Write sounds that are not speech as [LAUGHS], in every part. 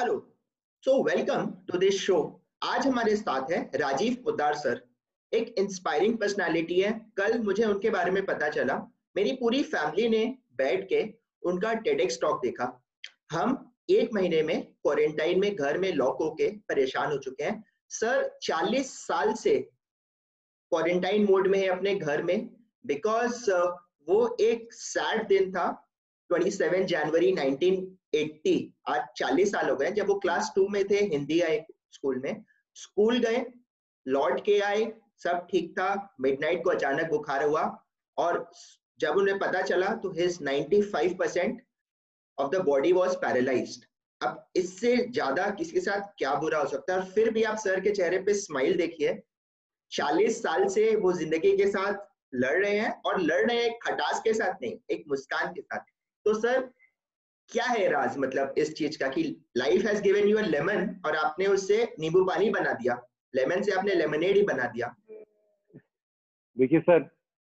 Hello so welcome to this show आज हमारे साथ है राजीव पोदार सर। एक इंस्पायरिंग पर्सनालिटी है। कल मुझे उनके बारे में पता चला। मेरी पूरी फैमिली ने बैठ के उनका टेडेक्स टॉक देखा। हम एक महीने में क्वारंटाइन में घर में लॉक होके परेशान हो चुके हैं। सर 40 साल से क्वारंटाइन मोड में है अपने घर में। बिकॉज़ uh, वो एक सैड दिन था। 27 जनवरी 1980 आज 40 साल हो गए जब वो क्लास टू में थे, हिंदी आए स्कूल में। स्कूल गए लौट के आए, सब ठीक था, मिडनाइट को अचानक बुखार हुआ और जब उन्हें पता चला तो his 95 percent of the body was paralysed अब इससे ज़्यादा किसी के साथ क्या बुरा हो सकता है? और फिर भी आप सर के चेहरे पे स्माइल देखिए 40 साल से वो ज़िंदगी के साथ लड़ रहे हैं और लड़ रहे हैं खटास के साथ नहीं, एक मुस्कान के साथ। तो सर क्या है राज? मतलब इस चीज़ का कि life has given you a lemon और आपने उससे नींबू पानी बना दिया। लेमन से आपने लेमनेड ही बना दिया। देखिए सर,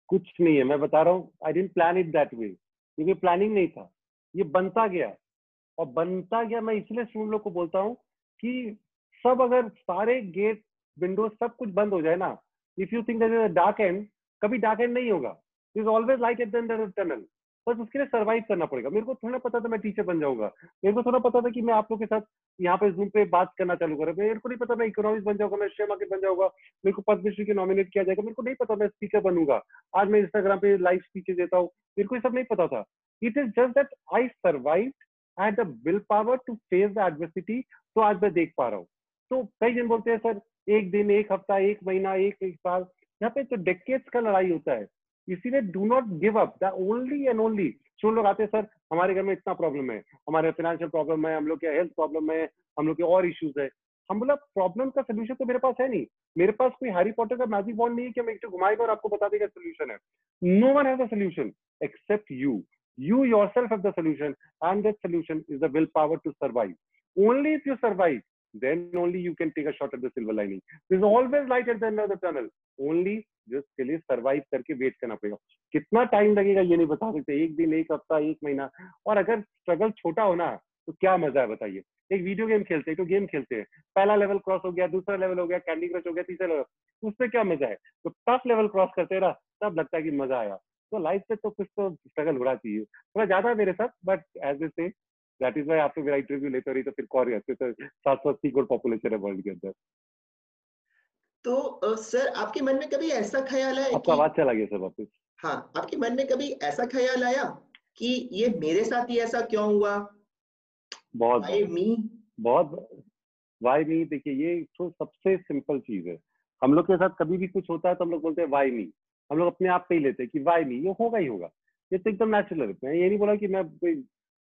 कुछ नहीं है। मैं बता रहा हूँ I didn't plan it that way क्योंकि प्लानिंग नहीं था। ये बनता गया। और बनता गया, मैं इसलिए स्टूडेंट लोग को बोलता हूँ कि सब अगर सारे गेट विंडो सब कुछ बंद हो जाए ना if you think dark end कभी डार्क एंड नहीं होगा। Is always light at the end of tunnel बस उसके लिए सर्वाइव करना पड़ेगा। मेरे को थोड़ा पता था मैं टीचर बन जाऊँगा। मेरे को थोड़ा पता था कि मैं आप लोग के साथ यहाँ पे जूम पे बात करना चालू करूँ मेरे को नहीं पता मैं इकोनॉमिक्स बन जाऊँगा, मैं शेयर मार्केट बन जाऊँगा, मेरे को पद्मश्री के नॉमिनेट किया जाएगा, मेरे को नहीं पता मैं स्पीकर बनूँगा। आज मैं इंस्टाग्राम पे लाइव स्पीचेस देता हूँ, मेरे को ये सब नहीं पता था। It is just that I survive and the will power to face the adversity तो आज मैं देख पा रहा हूँ। तो कई जन बोलते हैं, सर, एक दिन, एक हफ़्ता, एक महीना, एक एक साल। यहाँ पे तो डेकेट्स का लड़ाई होता है। इसीलिए do not give up the only end only जो लोग आते हैं सर, हमारे घर में इतना प्रॉब्लम है। हमारे फाइनेंशियल प्रॉब्लम है, हम लोग के हेल्थ प्रॉब्लम है, हम लोग के और इश्यूज़ है। हम बोला प्रॉब्लम का सोल्यूशन तो मेरे पास है नहीं। मेरे पास कोई हैरी पॉटर का मैजिक बॉन्ड नहीं है कि मैं एक घुमाएगा और आपको बता देगा सोल्यूशन है। No one has a solution except you you you yourself have the solution and that solution is the willpower to survive. Only if you survive then only you can take a shot at the silver lining. There's always light at the end of the tunnel. Only जिसके लिए survive करके wait करना पड़ेगा। कितना time लगेगा ये नहीं बता सकते। एक दिन, एक हफ़्ता, एक महीना। और अगर स्ट्रगल छोटा हो ना तो क्या मज़ा है बताइए। एक वीडियो गेम खेलते हैं तो गेम खेलते हैं। पहला लेवल क्रॉस हो गया, दूसरा लेवल हो गया कैंडी क्रश हो गया, तीसरा लेवल उससे क्या मज़ा है? तो टफ लेवल क्रॉस करते रहा तब लगता है कि मज़ा आया। तो लाइफ से तो कुछ तो स्ट्रगल होना चाहिए। थोड़ा ज़्यादा मेरे साथ but as a say that is Y आपको मेरा इंटरव्यू लेते रही तो फिर कौन रहते तो सात सौ अस्सी करोड़ पॉपुलेशन है वर्ल्ड के अंदर। तो सर आपके मन में कभी ऐसा ख्याल है आपका आवाज़ चला गया सर वापस। हाँ आपके मन में कभी ऐसा ख्याल आया कि ये मेरे साथ ही ऐसा क्यों हुआ? बहुत Why me? बहुत वाई मी देखिए ये तो सबसे सिंपल चीज़ है। हम लोग के साथ कभी भी कुछ होता है तो हम लोग बोलते हैं वाई मी हम लोग अपने आप पे ही लेते हैं कि वाई मी ये होगा ही होगा। ये तो एकदम नेचुरल है। मैं ये नहीं बोला कि मैं कोई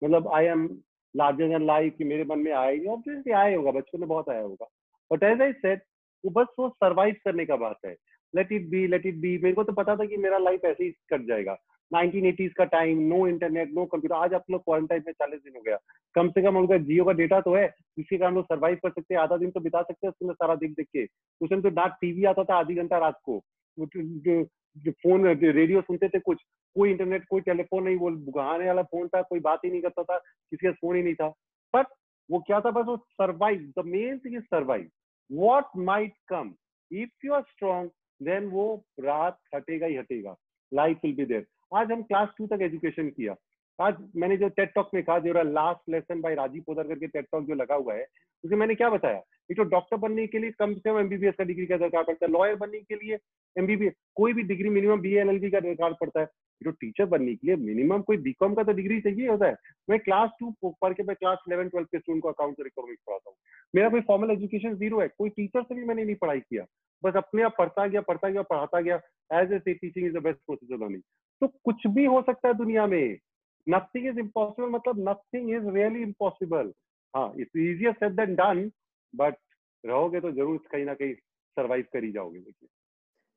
मतलब I am larger than life कि मेरे मन में आया ही ऑब्वियसली आया होगा, बचपन में बहुत आया होगा। बट एज आई सेड वो बस वो सरवाइव करने का बात है। Let it be let it be मेरे को तो पता था कि मेरा लाइफ ऐसे ही कट जाएगा। 1980s का time no internet no computer आज आप लोग क्वारंटाइन में चालीस दिन हो गया। कम से कम उनका जियो का डेटा तो है। जिसके कारण लोग सर्वाइव कर सकते हैं, आधा दिन तो बिता सकते हैं उसमें सारा दिन देख के। उस टाइम तो ना टीवी आता था आधी घंटा रात को। फ़ोन रेडियो सुनते थे कुछ, कोई इंटरनेट कोई टेलीफोन नहीं, वो गाने वाला फ़ोन था, कोई बात ही नहीं करता था, किसी का फ़ोन ही नहीं था। बट वो क्या था, बस वो survive the main thing is survive what might come if you are strong then वो रात हटेगा ही हटेगा। लाइफ विल बी देर आज हम क्लास टू तक एजुकेशन किया। आज मैंने जो टेट टॉक में कहा, जो last lesson by Rajiv Podar करके टेट टॉक जो लगा हुआ है, उसे मैंने क्या बताया? एक तो डॉक्टर बनने के लिए कम से कम एमबीबीएस का डिग्री का दरकार पड़ता है। लॉयर बनने के लिए एमबीबीएस कोई भी डिग्री मिनिमम बी एल का दरकार पड़ता है। जो टीचर बनने के लिए मिनिमम कोई बीकॉम का तो डिग्री चाहिए होता है। मैं क्लास टू पढ़ के मैं क्लास इलेवन ट्वेल्थ के स्टूडेंट को अकाउंट और इकोनॉमिक्स पढ़ाता हूँ। मेरा कोई फॉर्मल एजुकेशन ज़ीरो है। कोई टीचर से भी मैंने नहीं पढ़ाई किया। बस अपने आप पढ़ता गया पढ़ता गया, पढ़ाता गया। As a teaching is the best process of learning तो कुछ भी हो सकता है दुनिया में। नथिंग इज़ इम्पॉसिबल मतलब नथिंग इज़ रियली इम्पॉसिबल हाँ it's easier said than done but रहोगे तो ज़रूर कहीं ना कहीं सरवाइव कर ही जाओगे देखिए।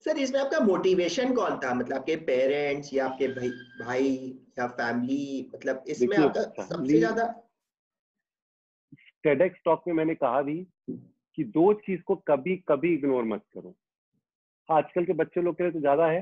सर इसमें आपका मोटिवेशन कौन था? मतलब आपके पेरेंट्स या आपके भाई भाई या फैमिली मतलब इसमें आपका सबसे ज़्यादा टेडेक्स टॉक में मैंने कहा भी कि दो चीज़ को कभी कभी इग्नोर मत करो। आजकल के बच्चे लोग के लिए तो ज़्यादा है।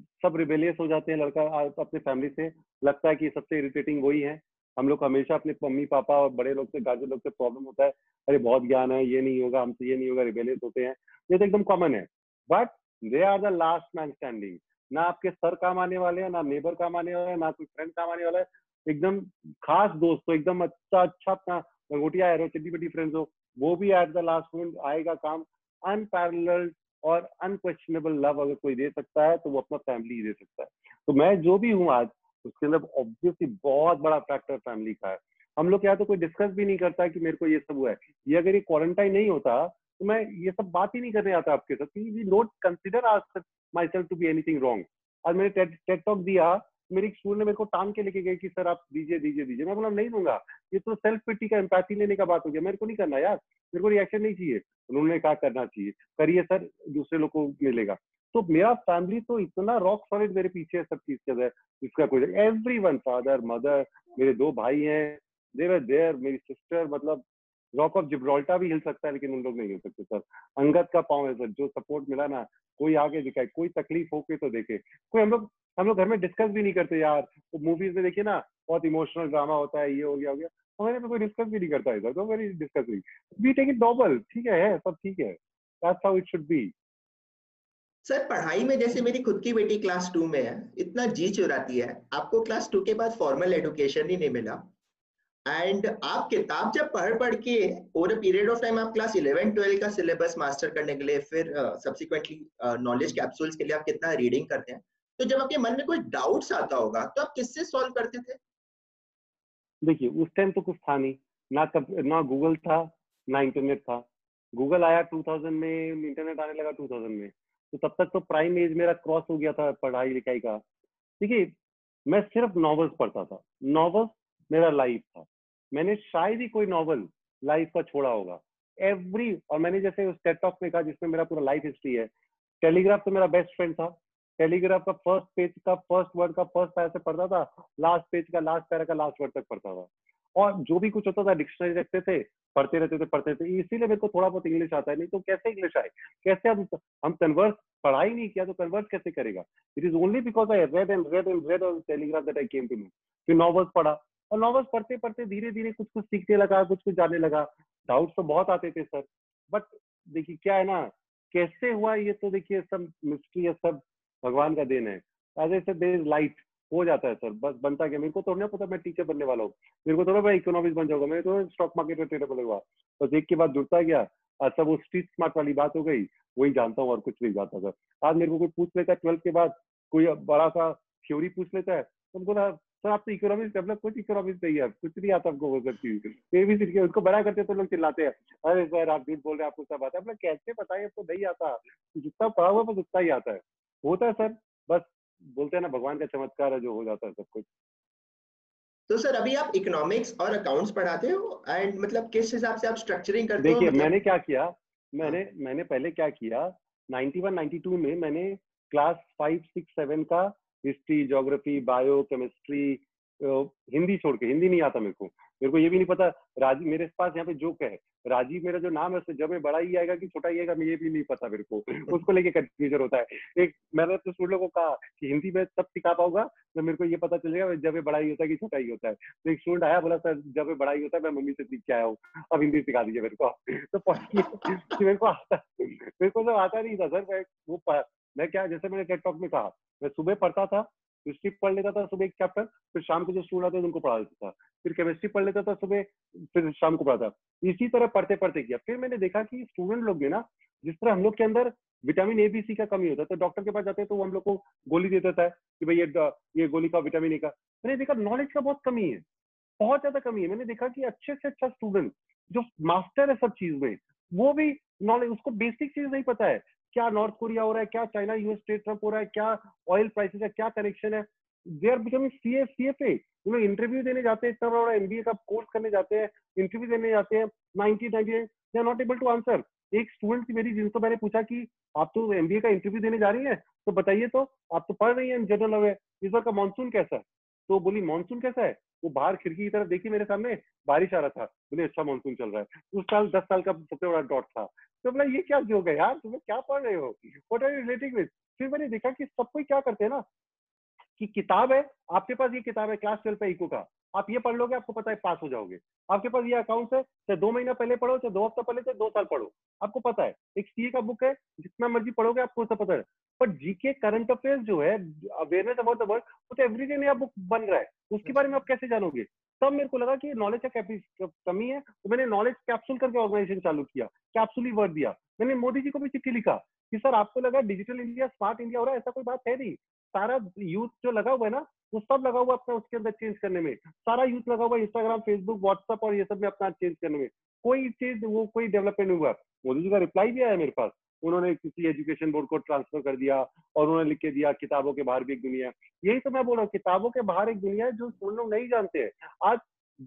सब रिबेलियस हो जाते हैं लड़का अपने फैमिली से। लगता है कि सबसे इरिटेटिंग वही है। हम लोग हमेशा अपने मम्मी, पापा और बड़े लोग से गार्जियन लोग से प्रॉब्लम होता है। अरे, बहुत ज्ञान है, ये नहीं होगा, हमसे ये नहीं होगा रिबेलियस होते हैं। ये तो एकदम कॉमन है। But they are the last man standing ना आपके सर काम आने वाले हैं, ना नेबर काम आने वाला है, ना कोई फ्रेंड काम आने वाला है। एकदम खास दोस्त तो एकदम अच्छा अच्छा अपना लंगोटिया है चिट्टी बड्डी फ्रेंड्स हो, वो भी एट द लास्ट मोमेंट आएगा काम। अनपैरल और अनक्वेश्चनेबल लव अगर कोई दे सकता है तो वो अपना फैमिली ही दे सकता है। तो मैं जो भी हूँ आज, उसके अंदर ऑब्वियसली बहुत बड़ा फैक्टर फैमिली का है। हम लोग क्या तो कोई डिस्कस भी नहीं करता कि मेरे को ये सब हुआ है। ये अगर ये क्वारंटाइन नहीं होता तो मैं ये सब बात ही नहीं करने आता आपके साथ। वी डोंट कंसिडर आज myself to be anything wrong आज मैंने टेट टॉक दिया मेरे स्कूल ने मेरे को टांग के लेके गए कि, सर, आप दीजिए दीजिए दीजिए। मैं बोला, नहीं दूँगा। ये तो सेल्फ पिटी का एम्पैथी लेने का बात हो गया। मेरे को नहीं करना यार। मेरे को रिएक्शन नहीं चाहिए। उन्होंने कहा, करना चाहिए। करिए सर, दूसरे लोग को मिलेगा। तो मेरा फैमिली तो इतना रॉक सॉलिड मेरे पीछे है सब चीज़ के अंदर इसका कोई एवरी वन फादर मदर मेरे दो भाई हैं। देर देयर मेरी सिस्टर मतलब रॉक ऑफ़ जिब्राल्टा भी हिल सकता है, लेकिन उन लोग नहीं हिल सकते, सर। अंगत का पाँव है, सर। जो सपोर्ट मिला ना, कोई आगे दिखाए, कोई तकलीफ़ हो के तो देखे। कोई हम लोग हम लोग घर में डिस्कस भी नहीं करते, यार तो मूवीज़ में देखिए ना, बहुत इमोशनल ड्रामा होता है, ये हो गया हो गया। हमारे में कोई डिस्कस भी नहीं करता है सर वेरी डिस्कस नहीं। वी टेक इट नॉर्मल ठीक है सब ठीक है। That's how it should be sir, पढ़ाई में जैसे मेरी खुद की बेटी क्लास टू में है, इतना जी चुराती है। आपको क्लास टू के बाद फॉर्मल एडुकेशन ही नहीं मिला। एंड आप किताब जब पढ़ पढ़ के over a period of time आप क्लास इलेवन ट्वेल्व का सिलेबस मास्टर करने के लिए, फिर सब्सिक्वेंटली नॉलेज कैप्सूल्स के लिए आप कितना रीडिंग करते हैं तो जब आपके मन में कोई डाउट्स आता होगा तो आप किससे सॉल्व करते थे? देखिए, उस टाइम तो कुछ था नहीं। ना कब, ना गूगल था, ना इंटरनेट था। गूगल आया 2000 में इंटरनेट आने लगा 2000 में। तो तब तक तो प्राइम एज मेरा क्रॉस हो गया था पढ़ाई लिखाई का। देखिए, मैं सिर्फ़ नॉवेल्स पढ़ता था। नॉवेल्स मेरा लाइफ था। मैंने शायद ही कोई नॉवल लाइफ का छोड़ा होगा। एवरी और मैंने जैसे उस टेट टॉक में कहा जिसमें मेरा पूरा लाइफ हिस्ट्री है। टेलीग्राफ तो मेरा बेस्ट फ्रेंड था। टेलीग्राफ का फ़र्स्ट पेज का फ़र्स्ट वर्ड का फ़र्स्ट पैरा से पढ़ता था लास्ट पेज का लास्ट पैरा का लास्ट वर्ड तक पढ़ता था। और जो भी कुछ होता था डिक्शनरी रखते थे, पढ़ते रहते थे, पढ़ते थे, इसीलिए मेरे को थोड़ा बहुत इंग्लिश आता है, नहीं तो कैसे इंग्लिश आए? कैसे हम हम कन्वर्स पढ़ाई नहीं किया तो कन्वर्स कैसे करेगा? It is only because I read and read and read on Telegraph that I came to know फिर नॉवल्स पढ़ा, और नॉवेल्स पढ़ते पढ़ते धीरे धीरे कुछ कुछ सीखने लगा, कुछ कुछ जाने लगा। डाउट्स तो बहुत आते थे सर बट देखिए, क्या है ना, कैसे हुआ ये तो देखिए, सब मिस्ट्री है, सब भगवान का देन है। एज ए सर देर लाइट हो जाता है सर बस बनता गया मेरे को तो नहीं पता, मैं टीचर बनने वाला हूँ। मेरे को तो मैं इकोनॉमिक्स बन जाऊँगा मैं तो स्टॉक मार्केट में ट्रेडर बनेगा। बस एक के बाद जुड़ता गया अच्छा वो स्ट्रीट स्मार्ट वाली बात हो गई। वही जानता हूँ और कुछ नहीं जानता सर आज मेरे को कोई पूछ लेता है ट्वेल्थ के बाद, कोई बड़ा सा थ्योरी पूछ लेता है तो उनको ना सर आप तो इकोनॉमिक्स डेवलप कुछ इकोनॉमिक्स नहीं है। कुछ नहीं आता आपको हो सकती ये भी सीख उनको बड़ा करते तो लोग चिल्लाते हैं। अरे सर आप झूठ बोल रहे हैं, आपको सब आता है। मतलब कैसे बताइए आपको नहीं आता। जितना पढ़ा हुआ बस उतना ही आता है। होता है सर बस बोलते हैं ना भगवान का चमत्कार है जो हो जाता है सब कुछ। तो सर अभी आप इकोनॉमिक्स और अकाउंट्स पढ़ाते हो? एंड मतलब किस हिसाब से आप स्ट्रक्चरिंग करते हो? देखिए मतलब... मैंने क्या किया मैंने हाँ। मैंने पहले क्या किया 91 92 में मैंने क्लास 5 6 7 का history geography bio chemistry Hindi छोड़ के हिंदी नहीं आता मेरे को। मेरे को ये भी नहीं पता राजीव मेरे पास यहाँ पे जोक है। राजीव मेरा जो नाम है उससे जब बड़ा ही आएगा कि छोटा ही आएगा ये भी नहीं पता मेरे को। [LAUGHS] उसको लेके कंफ्यूजन होता है। एक मैंने तो स्टूडेंट को कहा कि हिंदी में तब सिखा पाऊँगा जब मेरे को ये पता चलेगा जब बड़ा ही होता है कि छोटा ही होता है। तो एक स्टूडेंट आया बोला सर जब बड़ा ही होता है मैं मम्मी से सीख के आया हूँ। अब हिंदी सिखा दीजिए मेरे को। [LAUGHS] तो मेरे को आता मेरे को तो आता नहीं था। सर मैं वो मैं क्या जैसे मैंने टेट टॉक में कहा मैं सुबह पढ़ता था हिस्ट्री पढ़ लेता था सुबह एक चैप्टर फिर शाम को जो स्टूडेंट आते थे उनको पढ़ा देता था। फिर केमिस्ट्री पढ़ लेता था सुबह, फिर शाम को पढ़ाता इसी तरह पढ़ते पढ़ते किया। फिर मैंने देखा कि स्टूडेंट लोग ना, जिस तरह हम लोग के अंदर विटामिन ए बी सी का कमी होता है तो डॉक्टर के पास जाते हैं तो वो हम लोग को गोली दे देता है कि भाई ये ये गोली का विटामिन ए का। मैंने देखा नॉलेज का बहुत कमी है, बहुत ज़्यादा कमी है। मैंने देखा कि अच्छे से अच्छा स्टूडेंट जो मास्टर है सब चीज़ में, वो भी नॉलेज उसको बेसिक चीज़ नहीं पता है। क्या नॉर्थ कोरिया हो रहा है, क्या चाइना यूएस ट्रेड ट्रंप हो रहा है, क्या ऑयल प्राइसेस है, क्या कनेक्शन है? They are becoming C F C F A लोग इंटरव्यू देने जाते हैं, इतना बड़ा एमबीए का कोर्स करने जाते हैं इंटरव्यू देने जाते हैं ninety ninety they are not able to answer एक स्टूडेंट थी मेरी जिनको मैंने पूछा कि, आप तो एमबीए का इंटरव्यू देने जा रही है? तो बताइए तो आप तो पढ़ रही हैं जनरल अवे इस बार का मानसून कैसा है? तो बोली मानसून कैसा है? वो बाहर खिड़की की तरफ़ देखी मेरे सामने, बारिश आ रहा था, बोले अच्छा मानसून चल रहा है। उस साल, दस साल का सबसे बड़ा डॉट था। तो बोला, ये क्या हो गया यार? तुम्हें क्या पढ़ रहे हो? What are you relating with फिर मैंने देखा कि सब कोई क्या करते हैं ना, कि किताब है, आपके पास ये किताब है क्लास ट्वेल्व पे इको का। आप ये पढ़ लोगे, आपको पता है पास हो जाओगे। आपके पास ये अकाउंट है, चाहे दो महीना पहले पढ़ो, चाहे दो हफ़्ता पहले, चाहे दो साल पढ़ो। आपको पता है, एक सीए का बुक है, जितना मर्ज़ी पढ़ोगे, आपको सब पता है। पर जीके करंट अफेयर्स जो है अवेयरनेस अबाउट द वर्ल्ड वो तो एवरीडे नया बुक बन रहा है। उसके बारे में आप कैसे जानोगे? तब मेरे को लगा कि नॉलेज का कमी है तो मैंने नॉलेज कैप्सूल करके ऑर्गेनाइजेशन चालू किया कैप्सूल ही वर्ड दिया। मैंने मोदी जी को भी चिट्ठी लिखा कि, सर, आपको लगा डिजिटल इंडिया स्मार्ट इंडिया हो रहा है? ऐसा कोई बात है नहीं। सारा यूथ जो लगा हुआ है ना, वो सब लगा हुआ अपना उसके अंदर चेंज करने में। सारा यूथ लगा हुआ इंस्टाग्राम फेसबुक व्हाट्सअप और ये सब में अपना चेंज करने में। कोई चीज़, वो कोई डेवलपमेंट नहीं हुआ। मोदी जी का रिप्लाई भी आया मेरे पास। उन्होंने किसी एजुकेशन बोर्ड को ट्रांसफ़र कर दिया और उन्होंने लिख के दिया, किताबों के बाहर भी एक दुनिया। यही तो मैं बोल रहा हूँ, किताबों के बाहर एक दुनिया है जो हम लोग नहीं जानते हैं। आज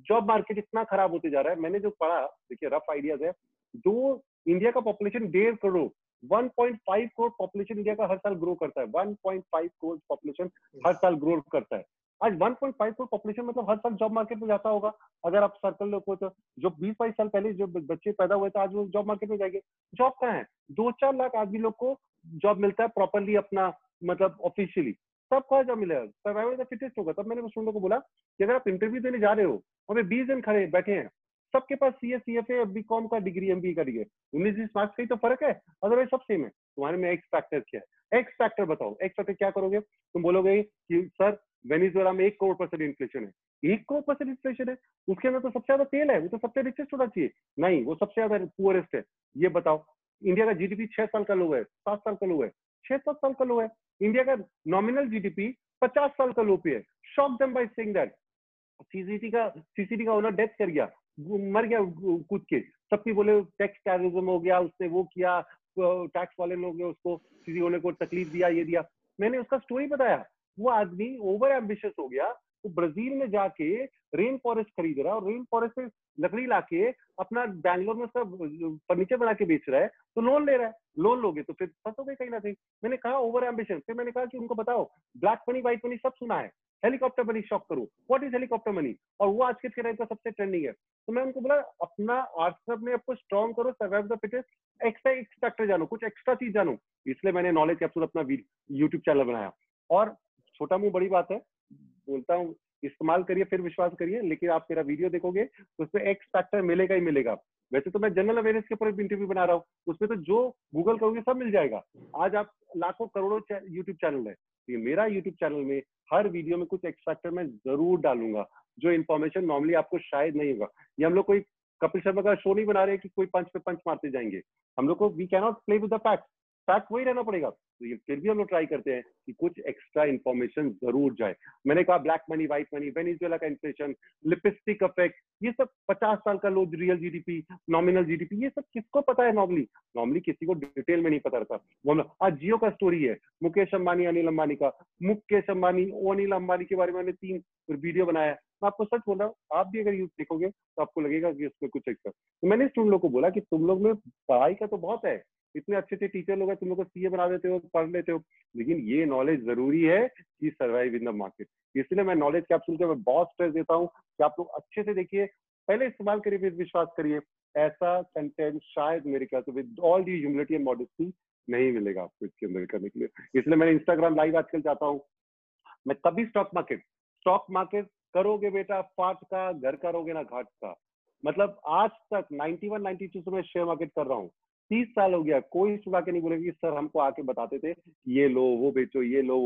जॉब मार्केट इतना खराब होते जा रहा है। मैंने जो पढ़ा, देखिए रफ आइडियाज़ है, जो इंडिया का पॉपुलेशन डेढ़ करोड़ 1.5 करोड़ पॉपुलेशन इंडिया का हर साल ग्रो करता है। 1.5 करोड़ पॉपुलेशन हर साल ग्रो करता है। आज 1.5 करोड़ पॉपुलेशन मतलब हर साल जॉब मार्केट में जाता होगा। अगर आप सर्कल लोग तो जो 20-22 साल पहले जो बच्चे पैदा हुए थे आज वो जॉब मार्केट में जाएँगे। जॉब कहाँ है? दो चार लाख आदमी लोग को जॉब मिलता है प्रॉपरली अपना मतलब ऑफिशियली सब कहा जॉब मिलेगा। सर्वाइवल का फिटेस्ट होगा। तब मैंने स्टूडेंट को बोला कि अगर आप इंटरव्यू देने जा रहे हो हमें बीस दिन खड़े बैठे हैं सबके पास C S C F A B com का डिग्री एम बी का डिग्री उन्नीस बीस मार्क्स का ही तो फ़र्क है अदरवाइज़ सब सेम है। तुम्हारे में एक्स फैक्टर क्या है? एक्स फैक्टर बताओ। एक्स फैक्टर क्या करोगे? तुम बोलोगे कि, सर वेनिजुएला में एक करोड़ परसेंट इन्फ्लेशन है। एक करोड़ परसेंट इन्फ्लेशन है? उसके अंदर तो सबसे ज़्यादा तेल है, वो तो सबसे रिचेस्ट होना चाहिए। नहीं, वो सबसे ज़्यादा पुअरेस्ट है। ये बताओ इंडिया का जीडीपी छह साल का लो है, सात साल का लो है, छह सात साल का लो है। इंडिया का नॉमिनल जीडीपी पचास साल का लो पे है। Shock them by saying that CCD का सीसीटी का ओनर डेथ कर गया। मर गया कूद के। सबकी बोले टैक्स टेररिज्म हो गया, उसने वो किया टैक्स वाले लोग ने उसको किसी होने को तकलीफ़ दिया, ये दिया। मैंने उसका स्टोरी बताया। वो आदमी ओवर एम्बिशियस हो गया, वो ब्राज़ील में जाके रेन फॉरेस्ट खरीद रहा है और रेन फॉरेस्ट से लकड़ी लाके अपना बैंगलोर में उसका फर्नीचर बना के बेच रहा है तो लोन ले रहा है। लोन लोगे तो फिर फंसोगे कहीं ना कहीं। मैंने कहा ओवर एम्बिशन फिर मैंने कहा कि उनको बताओ ब्लैक मनी व्हाइट मनी सब सुना है। हेलीकॉप्टर मनी शॉक करो। व्हाट इज़ हेलीकॉप्टर मनी और वो आज के टाइम का सबसे ट्रेंडिंग है। तो मैं उनको बोला, अपना आर्ट्स अपने आपको स्ट्रॉन्ग करो survive the fittest extra extractor जानो, कुछ एक्स्ट्रा चीज़ जानो। इसलिए मैंने नॉलेज कैप्सूल अपना यूट्यूब चैनल बनाया। और छोटा मुँह बड़ी बात है, बोलता हूँ, इस्तेमाल करिए, फिर विश्वास करिए, लेकिन आप मेरा वीडियो देखोगे तो उसमें एक्स फैक्टर मिलेगा ही मिलेगा। वैसे तो मैं जनरल अवेयरनेस के ऊपर इंटरव्यू बना रहा हूँ। उसमें तो जो गूगल करोगे सब मिल जाएगा। आज आप लाखों करोड़ों यूट्यूब चैनल है। तो मेरा यूट्यूब चैनल में हर वीडियो में कुछ एक्स फैक्टर मैं ज़रूर डालूँगा, जो इन्फॉर्मेशन नॉर्मली आपको शायद नहीं होगा। ये हम लोग कोई कपिल शर्मा का शो नहीं बना रहे कि कोई पंच पे पंच मारते जाएँगे। हम लोग को we cannot play with the fact fact वही रहना पड़ेगा। तो ये फिर भी हम लोग ट्राई करते हैं कि कुछ एक्स्ट्रा इन्फॉर्मेशन ज़रूर जाए। मैंने कहा black money white money Venezuela का इन्फ्लेशन लिपिस्टिक इफ़ेक्ट ये सब पचास साल का low real GDP nominal GDP ये सब किसको पता है नॉर्मली नॉर्मली किसी को डिटेल में नहीं पता रहता। वो हम आज जियो का स्टोरी है, मुकेश अंबानी, अनिल अंबानी का। मुकेश अंबानी अनिल अंबानी के बारे में तीन वीडियो बनाया। मैं आपको सच बोल रहा हूँ, आप भी अगर यूज़ देखोगे तो आपको लगेगा कि उसमें कुछ एक्स्ट्रा तो मैंने तुम लोग को बोला कि तुम लोग में पढ़ाई का तो बहुत है। इतने अच्छे अच्छे टीचर लोग हैं, तुम लोग को सीए बना देते हो, पढ़ लेते हो। लेकिन ये नॉलेज ज़रूरी है कि सर्वाइव इन द मार्केट इसलिए मैं नॉलेज कैप्सूल का मैं बहुत स्ट्रेस देता हूँ कि आप लोग अच्छे से देखिए, पहले इस्तेमाल करिए फिर विश्वास करिए। ऐसा कंटेंट शायद मेरे ख्याल से with all the humility and modesty नहीं मिलेगा आपको इसके अंदर करने के लिए। इसलिए मैंने इंस्टाग्राम लाइव आजकल जाता हूँ। मैं तभी स्टॉक मार्केट स्टॉक मार्केट करोगे बेटा फाट का, घर करोगे ना, घाट का। मतलब आज तक 91 92 से मैं शेयर मार्केट कर रहा हूँ। तीस साल हो गया, कोई सुना के नहीं बोलेगा सर, हमको आके बताते थे, ये लो, वो बेचो, ये लो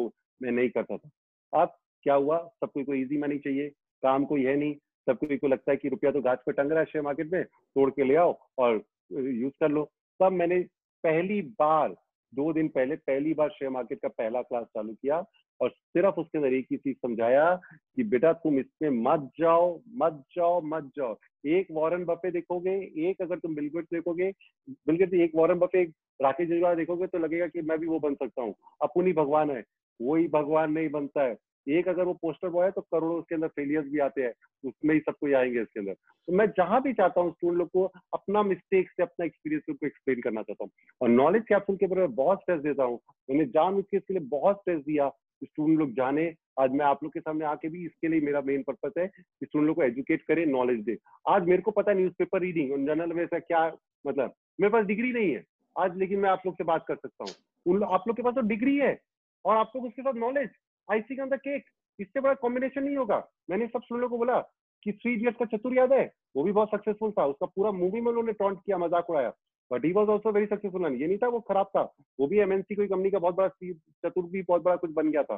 मैं नहीं करता था। अब क्या हुआ? सबको को इजी मनी चाहिए, काम कोई यह नहीं सबको को लगता है कि रुपया तो गाछ पे टंग रहा है शेयर मार्केट में, तोड़ के ले आओ और यूज़ कर लो। तब मैंने पहली बार, दो दिन पहले पहली बार शेयर मार्केट का पहला क्लास चालू किया और सिर्फ़ उसके अंदर एक ही चीज़ समझाया कि बेटा तुम इसमें मत जाओ मत जाओ मत जाओ। एक वॉरन बफे देखोगे, एक अगर तुम बिलगेट देखोगे बिलगेट एक वॉरन बफे, एक राकेश जजवाल देखोगे तो लगेगा कि मैं भी वो बन सकता हूँ। अपनी भगवान है, वही भगवान नहीं बनता है। एक अगर वो पोस्टर बॉय है तो करोड़ों उसके अंदर फेलियर्स भी आते हैं, उसमें ही सब कुछ आएँगे इसके अंदर। तो मैं जहाँ भी चाहता हूँ स्टूडेंट लोग को अपना मिस्टेक से, अपना एक्सपीरियंस को एक्सप्लेन करना चाहता हूँ। और नॉलेज कैप्सूल के ऊपर बहुत स्ट्रेस देता हूँ। मैंने जान इसके लिए बहुत स्ट्रेस दिया। स्टूडेंट लोग जाने। आज मैं आप लोग के सामने आके भी इसके लिए मेरा मेन पर्पज है स्टूडेंट लोग को एजुकेट करे नॉलेज दे। आज मेरे को पता न्यूज़पेपर रीडिंग और में ऐसा क्या मतलब मेरे पास डिग्री नहीं है। आज लेकिन मैं आप लोग से बात कर सकता हूँ। आप लोग के पास तो डिग्री है और आप लोग उसके साथ नॉलेज आईसी का केक इससे बड़ा कॉम्बिनेशन नहीं होगा। मैंने सब सुन को बोला कि थ्री इडियट्स का चतुर याद है। वो भी बहुत सक्सेसफुल था। उसका पूरा मूवी में उन्होंने टॉन्ट किया, मज़ाक उड़ाया। But he was also very successful ये नहीं था वो खराब था। वो भी एमएनसी कोई कंपनी का बहुत बड़ा चतुर्थ भी बहुत बड़ा कुछ बन गया था।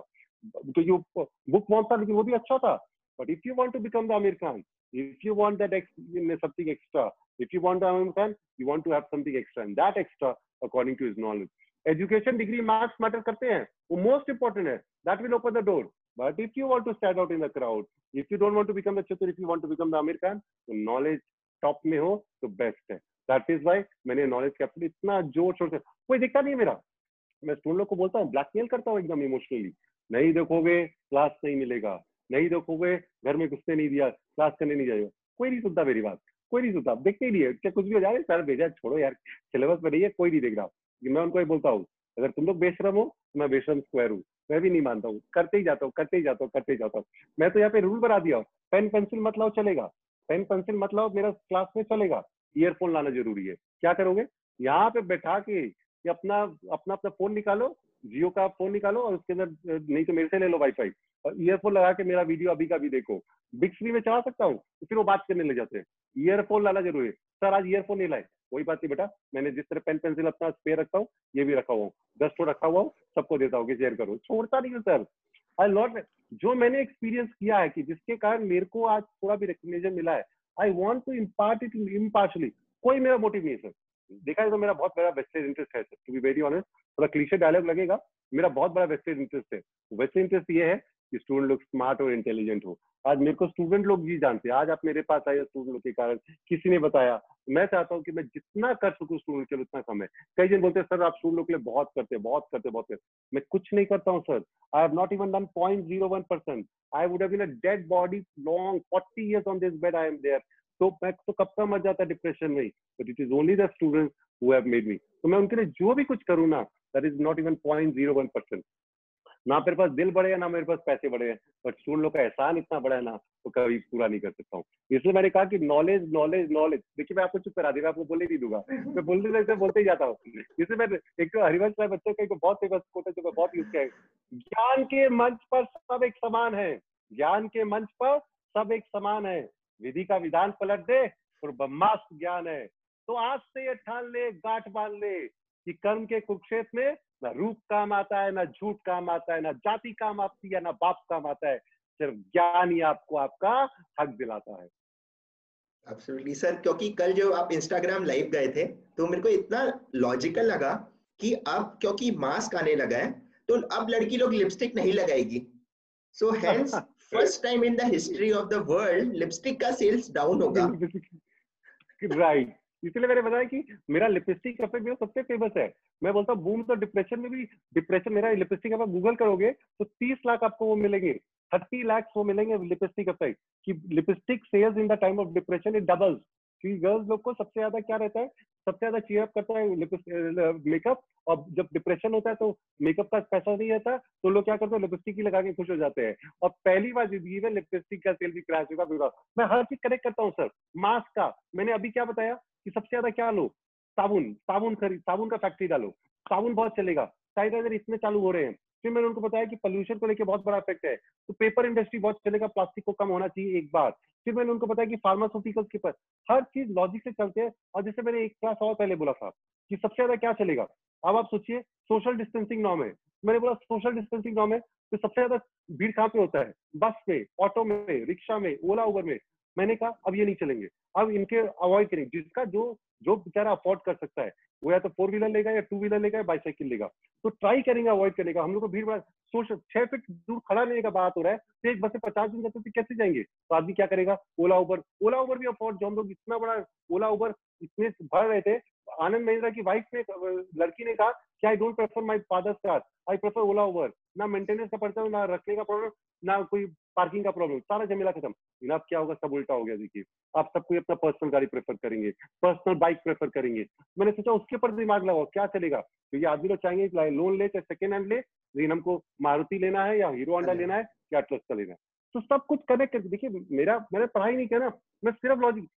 तो यू बुक मॉन था? लेकिन वो भी अच्छा था। But if you want to become the Aamir Khan if you want that something extra if you want Aamir Khan you want to have something extra and that extra according to his knowledge education degree marks matter करते हैं। वो most important है। That will open the door but if you want to stand out in the crowd if you don't want to become the चतुर if you want to become the Aamir Khan तो knowledge top में हो तो best है। That is why मैंने knowledge capital इतना ज़ोर शोर से, कोई दिखता नहीं मेरा। मैं स्टूडेंट लोग को बोलता हूँ ब्लैकमेल करता हूँ एकदम इमोशनली नहीं देखोगे क्लास नहीं मिलेगा। नहीं देखोगे, घर में घुसने नहीं दिया क्लास करने नहीं जाएगा। कोई नहीं सुनता मेरी बात, कोई नहीं सुनता। देखते ही नहीं है कुछ भी हो जाए सर भेजा, छोड़ो यार सिलेबस में नहीं है, कोई नहीं देख रहा। मैं उनको ही बोलता हूँ, अगर तुम लोग बेशरम हो तो मैं बेशरम स्क्वायर हूँ। मैं भी नहीं मानता हूँ। करते ही जाता हूँ, करते ही जाता हूँ, करते ही जाता हूँ। मैं तो यहाँ पे रूल बना दिया हूँ। पेन पेंसिल मत लाओ, चलेगा। पेन पेंसिल मत लाओ, मेरा क्लास में चलेगा। ईयरफोन लाना ज़रूरी है। क्या करोगे? यहाँ पे बैठा के अपना अपना अपना फ़ोन निकालो, जियो का फ़ोन निकालो और उसके अंदर, नहीं तो मेरे से ले लो वाईफाई और ईयरफोन लगा के मेरा वीडियो अभी का भी देखो। बिग स्क्रीन में चला सकता हूँ तो फिर वो बात करने लग जाते हैं। ईयरफोन लाना ज़रूरी है। सर आज ईयरफोन नहीं लाए। कोई बात नहीं बेटा। मैंने जिस तरह पेन पेंसिल अपना स्पेयर रखता हूँ, ये भी रखा हुआ हूँ। दस तो रखा हुआ हूँ, सबको देता हूँ शेयर करो। छोड़ता नहीं सर आई लॉट जो मैंने एक्सपीरियंस किया है कि जिसके कारण मेरे को आज थोड़ा भी रिकग्निशन मिला है I want to impart it impartially कोई मेरा मोटिव नहीं है सर देखा है तो मेरा बहुत बड़ा वेस्टेज इंटरेस्ट है sir to be very honest थोड़ा क्लीशे डायलॉग लगेगा, मेरा बहुत बड़ा वेस्टेज इंटरेस्ट है। वेस्टेज इंटरेस्ट ये है कि स्टूडेंट लोग स्मार्ट और इंटेलिजेंट हो। आज मेरे को स्टूडेंट लोग जी जानते। हैं आज आप मेरे पास आए स्टूडेंट लोग के कारण किसी ने बताया। मैं चाहता हूँ कि मैं जितना कर सकूँ स्टूडेंट के लिए उतना कम है कई जन बोलते हैं, सर, आप स्टूडेंट लोग के लिए बहुत करते हैं, बहुत करते बहुत करते मैं कुछ नहीं करता हूँ, sir. I have not even done point zero one percent I would have dead body long forty years on this bed I am there तो मैं तो कब का मर जाता डिप्रेशन में but it is only the students who have made me तो मैं उनके लिए जो भी कुछ करूँ ना that is not even point zero one percent ना मेरे पास दिल बड़े हैं ना मेरे पास पैसे बड़े हैं बट स्टूडेंट लोग का एहसान इतना बड़ा है ना तो कभी पूरा नहीं कर सकता हूँ। इसलिए मैंने कहा कि नॉलेज नॉलेज नॉलेज देखिए मैं आपको चुप करा दी मैं आपको बोले नहीं दूँगा। [LAUGHS] मैं बोलते रहते बोलते ही जाता हूँ। इसलिए मैं एक तो हरिवंश राय बच्चों का एक बहुत फ़ेमस कोट है जो मैं बहुत यूज़ किया है। ज्ञान के मंच पर सब एक समान है। ज्ञान के मंच पर सब एक समान है। विधि का विधान पलट दे और ब्रह्मास्त्र ज्ञान है। तो आज से ये ठान ले गांठ बाँध ले। कि कर्म के कुरुक्षेत्र में ना रूप काम आता है ना झूठ काम आता है ना जाति काम आती है ना बाप काम आता है सिर्फ़ ज्ञान ही आपको आपका हक दिलाता है। एब्सोल्युटली सर क्योंकि कल जो आप इंस्टाग्राम लाइव गए थे तो मेरे को इतना लॉजिकल लगा कि अब क्योंकि मास्क आने लगा है तो अब लड़की लोग लिपस्टिक नहीं लगाएगी। So hence first time in the history of the world lipstick का सेल्स डाउन होगा। राइट इसलिए मैंने बताया कि मेरा लिपस्टिक इफ़ेक्ट जो सबसे फ़ेमस है। मैं बोलता हूँ बूम तो डिप्रेशन में भी डिप्रेशन मेरा लिपस्टिक आप गूगल करोगे तो तीस लाख आपको वो मिलेंगे। थर्टी लाख वो मिलेंगे लिपस्टिक इफ़ेक्ट कि lipstick sales in the time of depression it doubles क्योंकि गर्ल्स लोग को सबसे ज़्यादा क्या रहता है, सबसे ज़्यादा चीयरअप करता है मेकअप और जब डिप्रेशन होता है तो मेकअप का पैसा नहीं रहता तो लोग क्या करते हैं लिपस्टिक ही लगा के खुश हो जाते हैं। और पहली बार ज़िंदगी में लिपस्टिक का सेल भी क्रैश होगा पूरा मैं हर चीज़ कनेक्ट करता हूँ सर मास्क का। मैंने अभी क्या बताया कि सबसे ज़्यादा क्या लो? साबुन। साबुन खरीद, साबुन का फैक्ट्री डालो। साबुन बहुत चलेगा। सैनिटाइजर इतने चालू हो रहे हैं फिर मैंने उनको बताया कि पोल्यूशन को लेकर बहुत बड़ा इफ़ेक्ट है। तो पेपर इंडस्ट्री बहुत चलेगा प्लास्टिक को कम होना चाहिए एक बार। फिर मैंने उनको बताया कि फार्मास्यूटिकल्स के पर हर चीज़ लॉजिक से चलते हैं। और जैसे मैंने एक क्लास और पहले बोला था कि सबसे ज़्यादा क्या चलेगा? अब आप सोचिए सोशल डिस्टेंसिंग नॉर्म है। मैंने बोला सोशल डिस्टेंसिंग नॉर्म है तो सबसे ज़्यादा भीड़ कहाँ पे होता है? बस में ऑटो में रिक्शा में, ओला उबर में। मैंने कहा, अब ये नहीं चलेंगे। अब इनके अवॉइड करेंगे जिसका जो जो बेचारा अफोर्ड कर सकता है, वो या तो फोर व्हीलर लेगा या टू व्हीलर लेगा या बाईसाइकिल लेगा। तो ट्राई करेंगे अवॉइड करने का हम लोग को भीड़ भाड़ सोच छह फीट दूर खड़ा लेने का बात हो रहा है तो एक बस से पचास दिन जाते तो कैसे जाएँगे? तो आदमी क्या करेगा? ओला उबर। ओला उबर भी अफोर्ड जो हम लोग इतना बड़ा ओला उबर इतने भर रहे थे, आनंद महिंद्रा की वाइफ ने लड़की ने कहा कि I don't prefer my father's car I prefer Ola Uber. ना मेंटेनेंस का पड़ता है ना रखने का प्रॉब्लम ना कोई पार्किंग का प्रॉब्लम सारा झमेला खत्म। लेकिन अब क्या होगा सब उल्टा हो गया देखिए। आप सब कोई अपना पर्सनल गाड़ी प्रेफर करेंगे पर्सनल बाइक प्रेफर करेंगे। मैंने सोचा उसके ऊपर दिमाग लगाओ क्या चलेगा? क्योंकि आदमी लोग चाहेंगे लोन ले चाहे सेकेंड हैंड ले लेकिन हमको मारुति लेना है या हीरो होंडा लेना है या अटलस का लेना है। तो सब कुछ कनेक्ट करके देखिए मेरा मैंने पढ़ाई नहीं किया ना मैं सिर्फ़ लॉजिक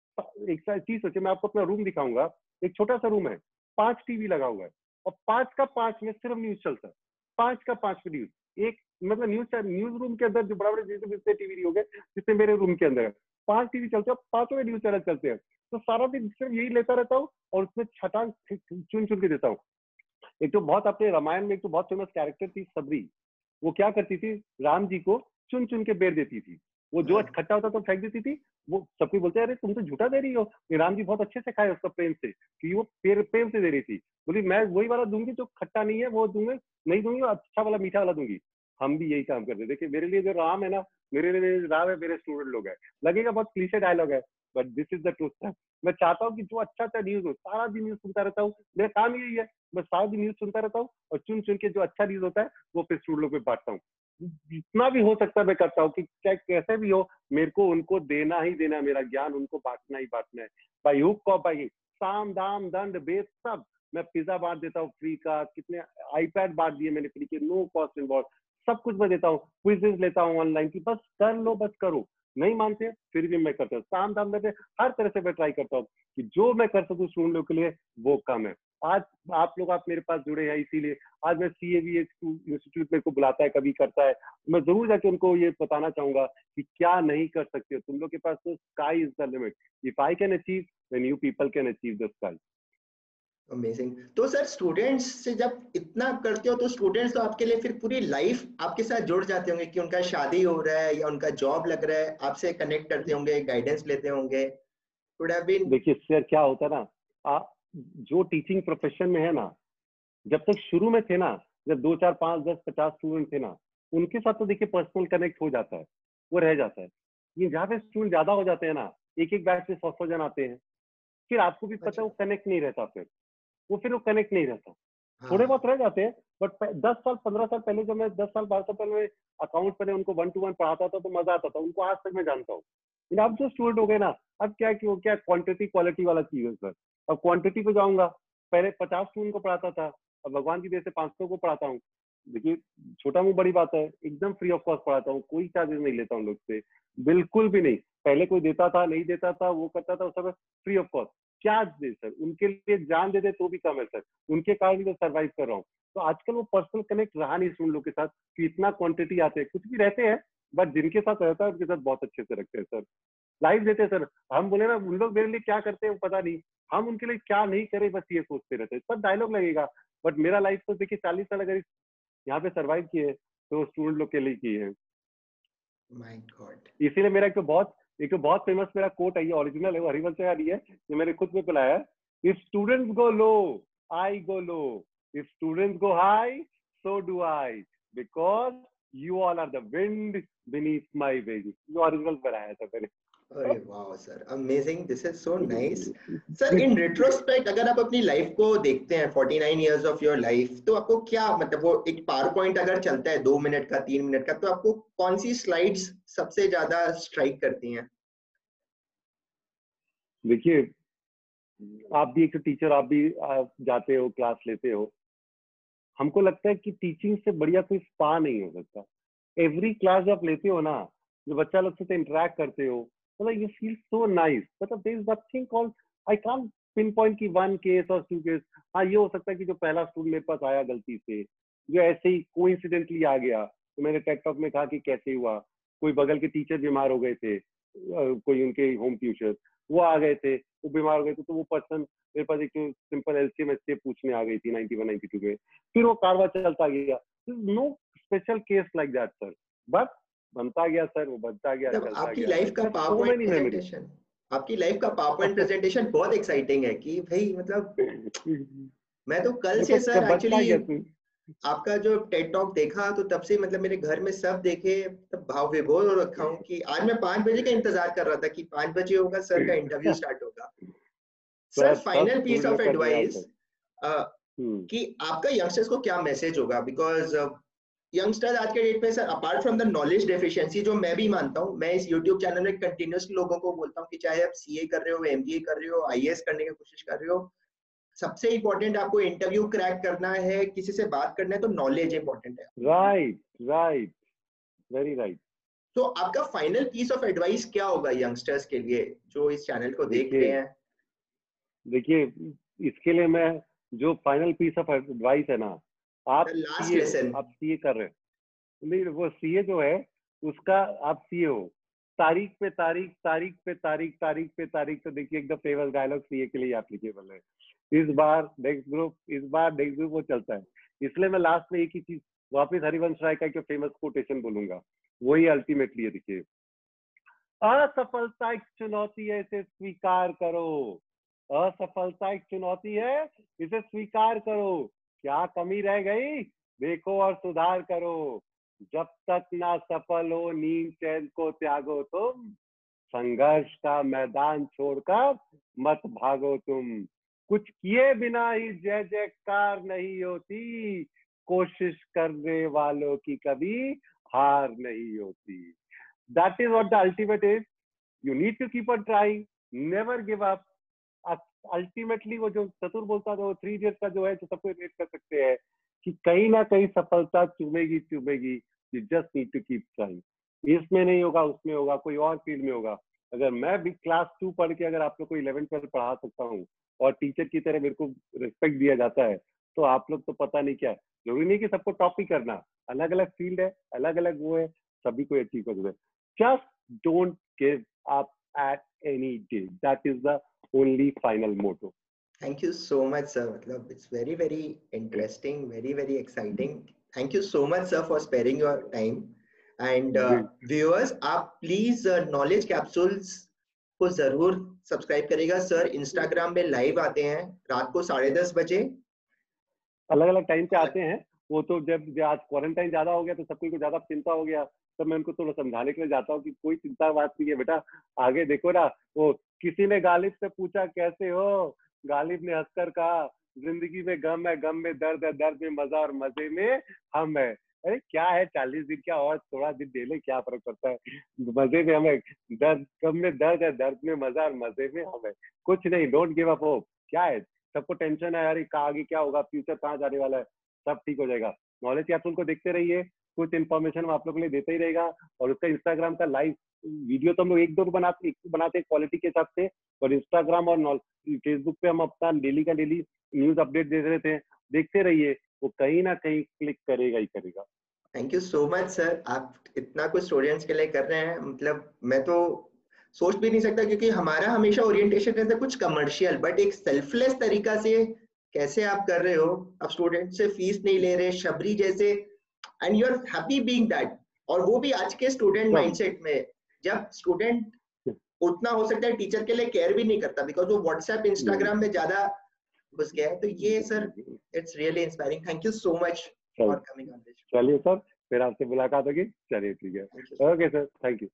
एक चीज़ सोचे मैं आपको अपना रूम दिखाऊँगा। एक छोटा सा रूम है पाँच टीवी लगा हुआ है और पाँच का पाँच में सिर्फ़ न्यूज़ चलता है। पाँच का पाँच में न्यूज़ एक मतलब न्यूज़ न्यूज़ रूम के अंदर जो बड़ा बड़े जितने टीवी हो गए जितने मेरे रूम के अंदर पाँच टीवी चलते हैं पाँचों न्यूज़ चैनल चलते हैं। तो सारा दिन सिर्फ़ यही लेता रहता हूँ और उसमें छटांग चुन चुन के देता हूँ। एक तो बहुत अपने रामायण में एक तो बहुत फ़ेमस कैरेक्टर थी सबरी। वो क्या करती थी? राम जी को चुन चुन के बेर देती थी। वो जो हाँ। खट्टा होता तो फेंक देती थी वो सबको बोलते अरे, तुम तो झूठा दे रही हो। राम जी बहुत अच्छे से खाए उसका प्रेम से, कि वो प्रेम से दे रही थी। बोली, मैं वही वाला दूँगी जो खट्टा नहीं है, वो दूँगे, नहीं दूँगी अच्छा वाला, मीठा वाला दूँगी। हम भी यही काम करते देखिए, मेरे लिए जो राम है ना, मेरे लिए राम है, मेरे स्टूडेंट लोग है। लगेगा बहुत क्लीशे डायलॉग है but this is the truth मैं चाहता हूँ कि जो अच्छा अच्छा न्यूज़ हो, सारा दिन न्यूज़ सुनता रहता हूँ। मेरा काम यही है, मैं सारा दिन न्यूज़ सुनता रहता हूँ और चुन चुन के जो अच्छा न्यूज़ होता है, वो फिर स्टूडेंट लोग बांटता हूँ। जितना भी हो सकता है मैं करता हूँ कि चाहे कैसे भी हो, मेरे को उनको देना ही देना मेरा ज्ञान उनको बांटना ही बांटना है। भाई हुक को भाई साम दाम दंड बेद सब, मैं पिज्जा बांट देता हूँ फ्री का, कितने आईपैड बांट दिए मैंने फ्री के नो कॉस्ट इन्वॉल्व सब कुछ मैं देता हूँ क्विजेज लेता हूँ ऑनलाइन की, बस कर लो, बस करो। नहीं मानते फिर भी मैं करता हूँ। शाम दाम देते हर तरह से मैं ट्राई करता हूँ कि जो मैं कर सकूँ स्टूडेंट लोग के लिए, वो कम है। आज आप लोग आप मेरे पास जुड़े हैं इसीलिए आज मैं सी ए इंस्टीट्यूट मेरे को बुलाता है कभी करता है। मैं ज़रूर जाके उनको ये बताना चाहूँगा कि क्या नहीं कर सकते हो तुम लोग के पास तो sky is the limit if I can achieve then you people can achieve the sky amazing तो सर स्टूडेंट्स से जब इतना करते हो तो स्टूडेंट्स तो आपके लिए फिर पूरी लाइफ आपके साथ जुड़ जाते होंगे कि उनका शादी हो रहा है या उनका जॉब लग रहा है आपसे कनेक्ट करते होंगे गाइडेंस लेते होंगे। देखिए सर क्या होता है ना जो टीचिंग प्रोफेशन में है ना जब तक शुरू में थे ना जब दो चार पाँच दस पचास स्टूडेंट थे ना उनके साथ तो देखिए पर्सनल कनेक्ट हो जाता है वो रह जाता है ये जहाँ पे स्टूडेंट ज़्यादा हो जाते हैं ना एक एक बैच में सौ सौ जन आते हैं फिर आपको भी पता अच्छा। है वो कनेक्ट नहीं रहता फिर वो फिर वो कनेक्ट नहीं रहता हाँ। थोड़े बहुत रह जाते हैं बट दस साल पंद्रह साल पहले जब मैं दस साल बारह साल पहले अकाउंट पहले उनको वन टू वन पढ़ाता था तो मज़ा आता था उनको आज तक मैं जानता हूँ अब जो स्टूडेंट हो गए ना अब क्या क्या क्वांटिटी क्वालिटी वाला चीज़ है सर अब क्वांटिटी पे जाऊँगा। पहले पचास स्टूडेंट को पढ़ाता था, अब भगवान की देर से पाँच को पढ़ाता हूँ। देखिए, छोटा मुँह बड़ी बात है, एकदम फ्री ऑफ़ कॉस्ट पढ़ाता हूँ, कोई चार्जेस नहीं लेता हूँ लोग से, बिल्कुल भी नहीं। पहले कोई देता था, नहीं देता था, वो करता था सब फ्री ऑफ़ कॉस्ट क्या दे सर, उनके लिए जान दे दे तो भी कम है सर, उनके कारण मैं सर्वाइव कर रहा हूँ। तो आजकल वो पर्सनल कनेक्ट रहा नहीं सुन लोग के साथ, कि इतना क्वांटिटी आते हैं, कुछ भी रहते हैं बट जिनके साथ रहता है, उनके साथ बहुत अच्छे से रखते हैं सर। लाइफ देते हैं सर। हम बोले ना उन लोग मेरे लिए क्या करते हैं पता नहीं। हम उनके लिए क्या नहीं करे बस ये सोचते रहते हैं। सब डायलॉग लगेगा। बट मेरा लाइफ तो देखिए चालीस साल अगर यहाँ पे सर्वाइव किए तो स्टूडेंट लोग के लिए किए हैं। इसीलिए मेरा एक तो बहुत एक तो बहुत फ़ेमस मेरा कोट है ये ओरिजिनल है वो हरिवंश से है जो मैंने खुद में बुलाया है। If students go low I go low if students go high so do I because you all are the wind beneath my wing original बनाया था मैंने। अरे वाह sir amazing this is so nice sir in retrospect अगर आप अपनी life को देखते हैं 49 इयर्स ऑफ़ योर लाइफ तो आपको क्या मतलब वो एक पावर पॉइंट अगर चलता है दो मिनट का तीन मिनट का तो आपको कौन सी स्लाइड्स सबसे ज़्यादा स्ट्राइक करती हैं? देखिए आप भी एक टीचर आप भी आप जाते हो क्लास लेते हो। हमको लगता है कि टीचिंग से बढ़िया कोई स्पा नहीं हो सकता। एवरी क्लास जब लेते हो ना जो बच्चा लोग से इंटरेक्ट करते हो मतलब यू फील सो नाइस मतलब there is nothing called I can't pinpoint की वन केस और टू केस हाँ ये हो सकता है कि जो पहला स्टूडेंट मेरे पास आया गलती से, जो ऐसे ही कोइंसिडेंटली आ गया तो मैंने टेकटॉक में कहा कि कैसे हुआ? कोई बगल के टीचर बीमार हो गए थे कोई उनके होम ट्यूशन वो आ गए थे, वो बीमार हो गए थे तो वो पर्सन मेरे पास एक सिंपल एल सी पूछने आ गई थी नाइनटी वन नाइनटी टू के फिर वो कारवा चलता गया। No special case like that sir but बनता गया सर वो बनता गया आपकी लाइफ का पावर प्रेजेंटेशन आपकी लाइफ का पावर पॉइंट प्रेजेंटेशन बहुत एक्साइटिंग है कि भाई मतलब मैं तो कल से सर एक्चुअली आपका जो टेड टॉक देखा तो तब से मतलब मेरे घर में सब देखे तब भाव विभोर हो रखा हूँ कि आज मैं पाँच बजे का इंतज़ार कर रहा था कि पाँच बजे होगा सर का इंटरव्यू स्टार्ट [LAUGHS] होगा। Sir final piece of advice कि आपका यंगस्टर्स को क्या मैसेज होगा? बिकॉज़ यंगस्टर आज के डेट में sir apart from the knowledge deficiency जो मैं भी मानता हूँ मैं इस यूट्यूब चैनल में कंटिन्यूसली लोगों को बोलता हूँ कि चाहे आप सीए कर रहे हो एमबीए कर रहे हो आईएएस करने की कोशिश कर रहे हो सबसे इंपॉर्टेंट आपको इंटरव्यू क्रैक करना है किसी से बात करना है तो नॉलेज इम्पोर्टेंट है। राइट राइट वेरी राइट तो आपका फाइनल पीस ऑफ़ एडवाइस क्या होगा यंगस्टर्स के लिए जो इस चैनल को देख रहे हैं? देखिए इसके लिए मैं जो फाइनल पीस ऑफ़ एडवाइस है ना आप सीए आप सीए कर रहे हैं। नहीं वो सीए जो है उसका आप सीए हो। तारीख पे तारीख तारीख पे तारीख तारीख पे तारीख तो देखिए एकदम फ़ेमस डायलॉग सीए के लिए एप्लीकेबल है। इस बार नेक्स्ट ग्रुप इस बार नेक्स्ट ग्रुप वो चलता है। इसलिए मैं लास्ट में एक ही चीज़ वापिस हरिवंश राय का फ़ेमस कोटेशन बोलूँगा। वही अल्टीमेटली है देखिए। असफलता एक चुनौती है इसे स्वीकार करो। असफलता एक चुनौती है इसे स्वीकार करो। क्या कमी रह गई? देखो और सुधार करो। जब तक ना सफल हो, नींद चैन को त्यागो तुम। संघर्ष का मैदान छोड़कर मत भागो तुम। कुछ किए बिना ही जय जयकार नहीं होती। कोशिश करने वालों की कभी हार नहीं होती। That is what the ultimate is you need to keep on trying never give up ultimately वो जो चतुर बोलता था, वो थ्री इडियट का जो है, जो सबको रेट कर सकते हैं कि कहीं ना कहीं सफलता चुमेगी चुमेगी you just need to keep trying इसमें नहीं होगा उसमें होगा, कोई और फ़ील्ड में होगा। अगर मैं भी क्लास टू पढ़ के अगर आप लोग को इलेवन ट्वेल्थ पढ़ा सकता हूँ और टीचर की तरह मेरे को रिस्पेक्ट दिया जाता है तो आप लोग तो पता नहीं क्या ज़रूरी नहीं कि सबको टॉप ही करना। अलग अलग फ़ील्ड है अलग अलग वो है, सभी को अचीव कर just don't give up at any day that is the only final motto Thank you so much, sir. It's very, very interesting, very, very exciting. Thank you so much, sir, for sparing your time. And uh, viewers, आप please knowledge uh, capsules को ज़रूर subscribe करेगा sir Instagram में live आते हैं रात को साढ़े दस बजे अलग अलग टाइम पे आते हैं वो तो जब आज क्वारंटाइन ज़्यादा हो गया तो सबको ज़्यादा चिंता हो गया तो मैं उनको थोड़ा समझाने के लिए जाता हूँ कि कोई चिंता बात नहीं है, बेटा, आगे देखो ना, वो किसी ने गालिब से पूछा, कैसे हो? गालिब ने हंसकर कहा, ज़िंदगी में गम है, गम में दर्द है, दर्द में मज़ा और मज़े में हम है। अरे, क्या है चालीस दिन क्या और थोड़ा दिन डेले क्या फ़र्क पड़ता है? मज़े में हमें दर्द, गम में दर्द है, दर्द में मज़ा और मज़े में हमें कुछ नहीं डोंट गिव अप होप क्या है? सबको टेंशन है यार आगे क्या होगा? फ्यूचर कहाँ जाने वाला है? सब ठीक हो जाएगा। नॉलेज कैप्सूल को देखते रहिए। कुछ इन्फॉर्मेशन आप लोग के लिए देता ही रहेगा और उसका इंस्टाग्राम का लाइव वीडियो तो हम लोग एक दो बनाते बनाते हैं क्वालिटी के हिसाब से और इंस्टाग्राम और फेसबुक पे हम अपना डेली का डेली न्यूज़ अपडेट दे रहे थे देखते रहिए, वो कहीं ना कहीं क्लिक करेगा ही करेगा। Thank you so much sir आप इतना कुछ स्टूडेंट्स के लिए कर रहे हैं मतलब मैं तो सोच भी नहीं सकता क्योंकि हमारा हमेशा ओरिएंटेशन रहता है कुछ कमर्शियल बट एक सेल्फलेस तरीका से कैसे आप कर रहे हो? आप स्टूडेंट से फ़ीस नहीं ले रहे, शबरी जैसे and you are happy being that और वो भी आज के स्टूडेंट माइंडसेट में जब स्टूडेंट उतना हो सकता है टीचर के लिए केयर भी नहीं करता बिकॉज़ वो व्हाट्सएप इंस्टाग्राम में ज़्यादा घुस गया है। तो ये sir it's really inspiring thank you so much for coming on this चलिए सर फिर आपसे मुलाकात होगी। चलिए ठीक है। Okay sir thank you